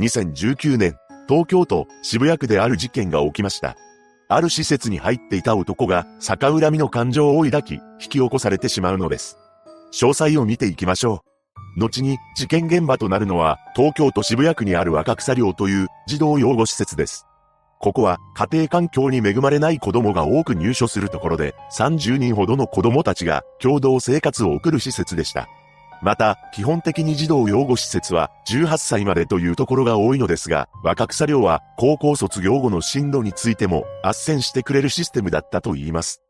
2019年、東京都渋谷区である事件が起きました。ある施設に入っていた男が逆恨みの感情を抱き、引き起こされてしまうのです。詳細を見ていきましょう。後に事件現場となるのは東京都渋谷区にある若草寮という児童養護施設です。ここは家庭環境に恵まれない子供が多く入所するところで30人ほどの子供たちが共同生活を送る施設でした。また、基本的に児童養護施設は18歳までというところが多いのですが、若草寮は高校卒業後の進路についても斡旋してくれるシステムだったと言います。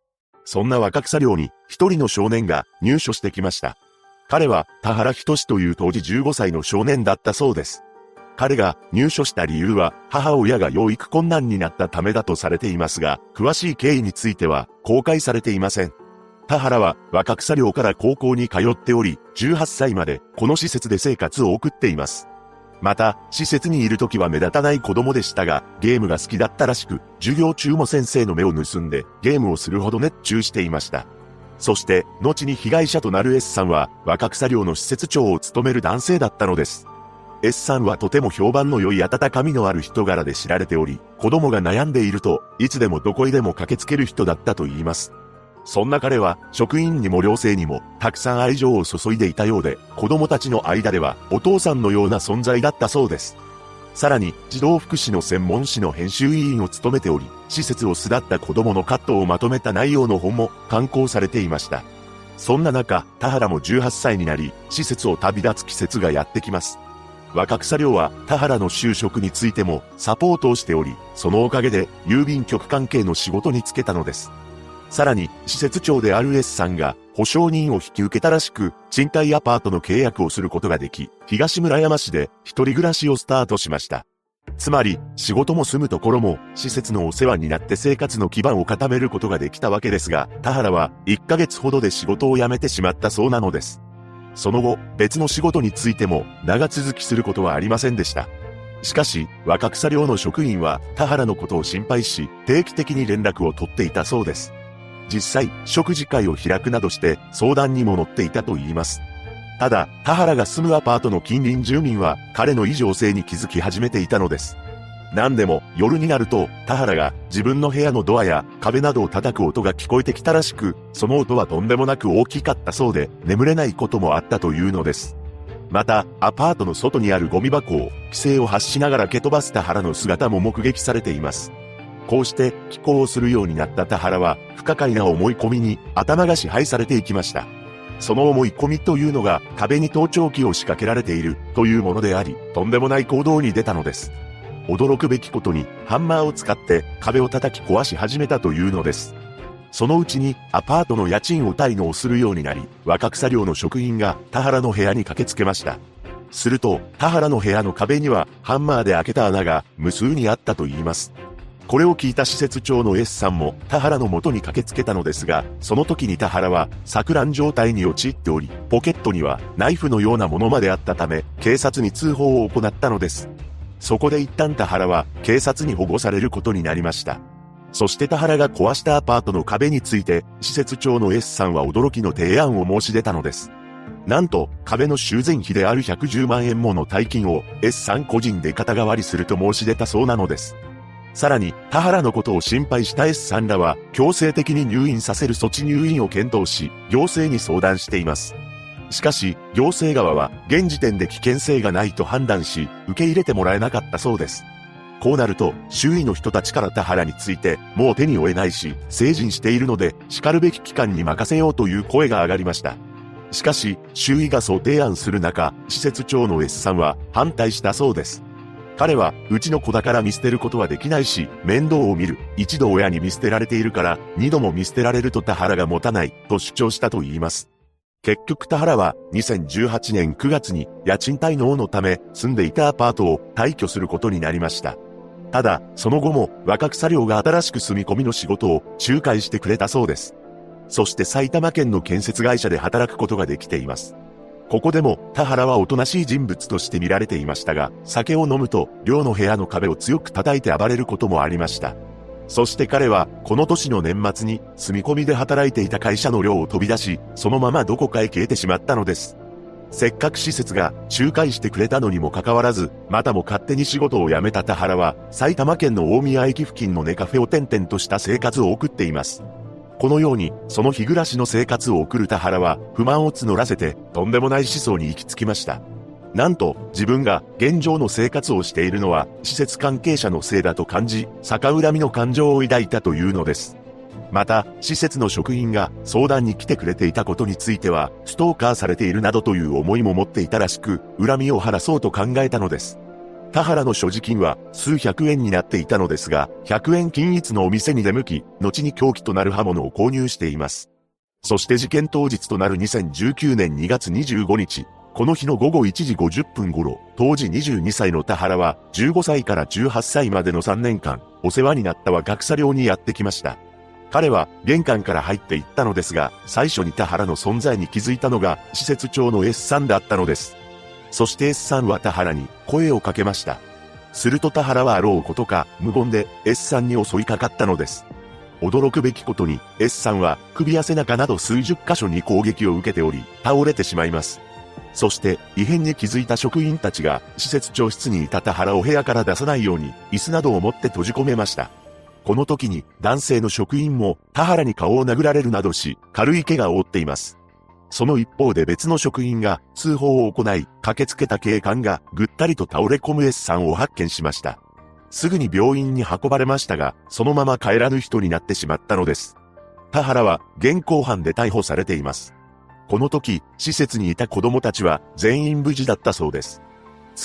そんな若草寮に一人の少年が入所してきました。彼は田原仁という当時15歳の少年だったそうです。彼が入所した理由は母親が養育困難になったためだとされていますが、詳しい経緯については公開されていません。田原は若草寮から高校に通っており、18歳までこの施設で生活を送っています。また、施設にいる時は目立たない子供でしたが、ゲームが好きだったらしく、授業中も先生の目を盗んで、ゲームをするほど熱中していました。そして、後に被害者となる S さんは、若草寮の施設長を務める男性だったのです。S さんはとても評判の良い温かみのある人柄で知られており、子供が悩んでいると、いつでもどこへでも駆けつける人だったと言います。そんな彼は職員にも寮生にもたくさん愛情を注いでいたようで、子供たちの間ではお父さんのような存在だったそうです。さらに、児童福祉の専門誌の編集委員を務めており、施設を巣立った子供のカットをまとめた内容の本も刊行されていました。そんな中、田原も18歳になり、施設を旅立つ季節がやってきます。若草寮は田原の就職についてもサポートをしており、そのおかげで郵便局関係の仕事に就けたのです。さらに、施設長である S さんが、保証人を引き受けたらしく、賃貸アパートの契約をすることができ、東村山市で一人暮らしをスタートしました。つまり、仕事も住むところも、施設のお世話になって生活の基盤を固めることができたわけですが、田原は1ヶ月ほどで仕事を辞めてしまったそうなのです。その後、別の仕事についても、長続きすることはありませんでした。しかし、若草寮の職員は田原のことを心配し、定期的に連絡を取っていたそうです。実際、食事会を開くなどして相談にも乗っていたと言います。ただ、田原が住むアパートの近隣住民は彼の異常性に気づき始めていたのです。何でも夜になると田原が自分の部屋のドアや壁などを叩く音が聞こえてきたらしく、その音はとんでもなく大きかったそうで眠れないこともあったというのです。また、アパートの外にあるゴミ箱を規制を発しながら蹴飛ばす田原の姿も目撃されています。こうして寄港をするようになった田原は、不可解な思い込みに頭が支配されていきました。その思い込みというのが壁に盗聴器を仕掛けられているというものであり、とんでもない行動に出たのです。驚くべきことにハンマーを使って壁を叩き壊し始めたというのです。そのうちにアパートの家賃を滞納するようになり、若草寮の職員が田原の部屋に駆けつけました。すると、田原の部屋の壁にはハンマーで開けた穴が無数にあったと言います。これを聞いた施設長の S さんも田原の元に駆けつけたのですが、その時に田原は錯乱状態に陥っており、ポケットにはナイフのようなものまであったため、警察に通報を行ったのです。そこで一旦田原は警察に保護されることになりました。そして田原が壊したアパートの壁について、施設長の S さんは驚きの提案を申し出たのです。なんと、壁の修繕費である110万円もの大金を S さん個人で肩代わりすると申し出たそうなのです。さらに、田原のことを心配した S さんらは、強制的に入院させる措置入院を検討し、行政に相談しています。しかし、行政側は、現時点で危険性がないと判断し、受け入れてもらえなかったそうです。こうなると、周囲の人たちから田原について、もう手に負えないし、成人しているので、叱るべき機関に任せようという声が上がりました。しかし、周囲がそう提案する中、施設長の S さんは反対したそうです。彼は、うちの子だから見捨てることはできないし、面倒を見る。一度親に見捨てられているから、二度も見捨てられると田原が持たない、と主張したと言います。結局田原は2018年9月に家賃滞納のため住んでいたアパートを退去することになりました。ただ、その後も若草寮が新しく住み込みの仕事を仲介してくれたそうです。そして埼玉県の建設会社で働くことができています。ここでも田原はおとなしい人物として見られていましたが、酒を飲むと寮の部屋の壁を強く叩いて暴れることもありました。そして彼は、この年の年末に、住み込みで働いていた会社の寮を飛び出し、そのままどこかへ消えてしまったのです。せっかく施設が仲介してくれたのにもかかわらず、またも勝手に仕事を辞めた田原は、埼玉県の大宮駅付近のネカフェを転々とした生活を送っています。このように、その日暮らしの生活を送る田原は、不満を募らせて、とんでもない思想に行き着きました。なんと、自分が現状の生活をしているのは、施設関係者のせいだと感じ、逆恨みの感情を抱いたというのです。また、施設の職員が相談に来てくれていたことについては、ストーカーされているなどという思いも持っていたらしく、恨みを晴らそうと考えたのです。田原の所持金は数百円になっていたのですが、100円均一のお店に出向き、後に凶器となる刃物を購入しています。そして事件当日となる2019年2月25日、この日の午後1時50分頃、当時22歳の田原は、15歳から18歳までの3年間、お世話になった若草寮にやってきました。彼は玄関から入っていったのですが、最初に田原の存在に気づいたのが、施設長の S さんだったのです。そして S さんは田原に声をかけました。すると田原はあろうことか無言で S さんに襲いかかったのです。驚くべきことに S さんは首や背中など数十箇所に攻撃を受けており倒れてしまいます。そして異変に気づいた職員たちが施設長室にいた田原を部屋から出さないように椅子などを持って閉じ込めました。この時に男性の職員も田原に顔を殴られるなどし軽い怪我を負っています。その一方で別の職員が通報を行い、駆けつけた警官がぐったりと倒れ込む S さんを発見しました。すぐに病院に運ばれましたが、そのまま帰らぬ人になってしまったのです。田原は現行犯で逮捕されています。この時、施設にいた子供たちは全員無事だったそうです。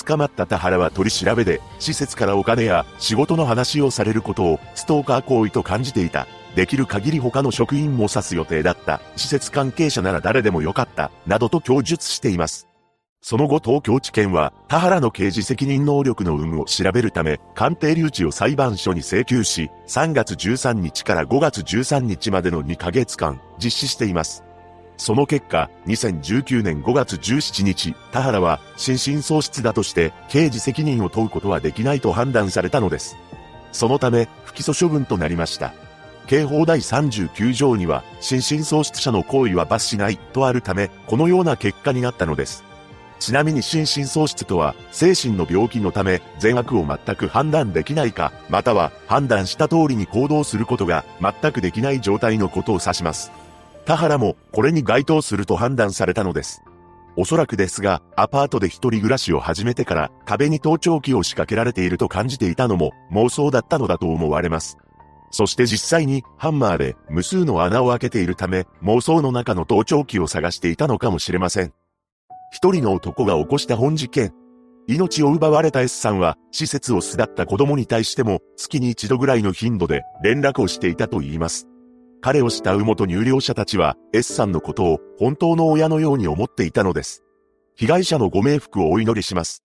捕まった田原は取り調べで、施設からお金や仕事の話をされることをストーカー行為と感じていた。できる限り他の職員も指す予定だった。施設関係者なら誰でもよかった。などと供述しています。その後東京地検は、田原の刑事責任能力の有無を調べるため、鑑定留置を裁判所に請求し、3月13日から5月13日までの2ヶ月間、実施しています。その結果、2019年5月17日、田原は、心神喪失だとして、刑事責任を問うことはできないと判断されたのです。そのため、不起訴処分となりました。刑法第39条には、心神喪失者の行為は罰しないとあるため、このような結果になったのです。ちなみに心神喪失とは、精神の病気のため、善悪を全く判断できないか、または、判断した通りに行動することが全くできない状態のことを指します。田原も、これに該当すると判断されたのです。おそらくですが、アパートで一人暮らしを始めてから、壁に盗聴器を仕掛けられていると感じていたのも、妄想だったのだと思われます。そして実際にハンマーで無数の穴を開けているため妄想の中の盗聴器を探していたのかもしれません。一人の男が起こした本事件。命を奪われた S さんは施設を巣立った子供に対しても月に一度ぐらいの頻度で連絡をしていたと言います。彼を慕う元入寮者たちは S さんのことを本当の親のように思っていたのです。被害者のご冥福をお祈りします。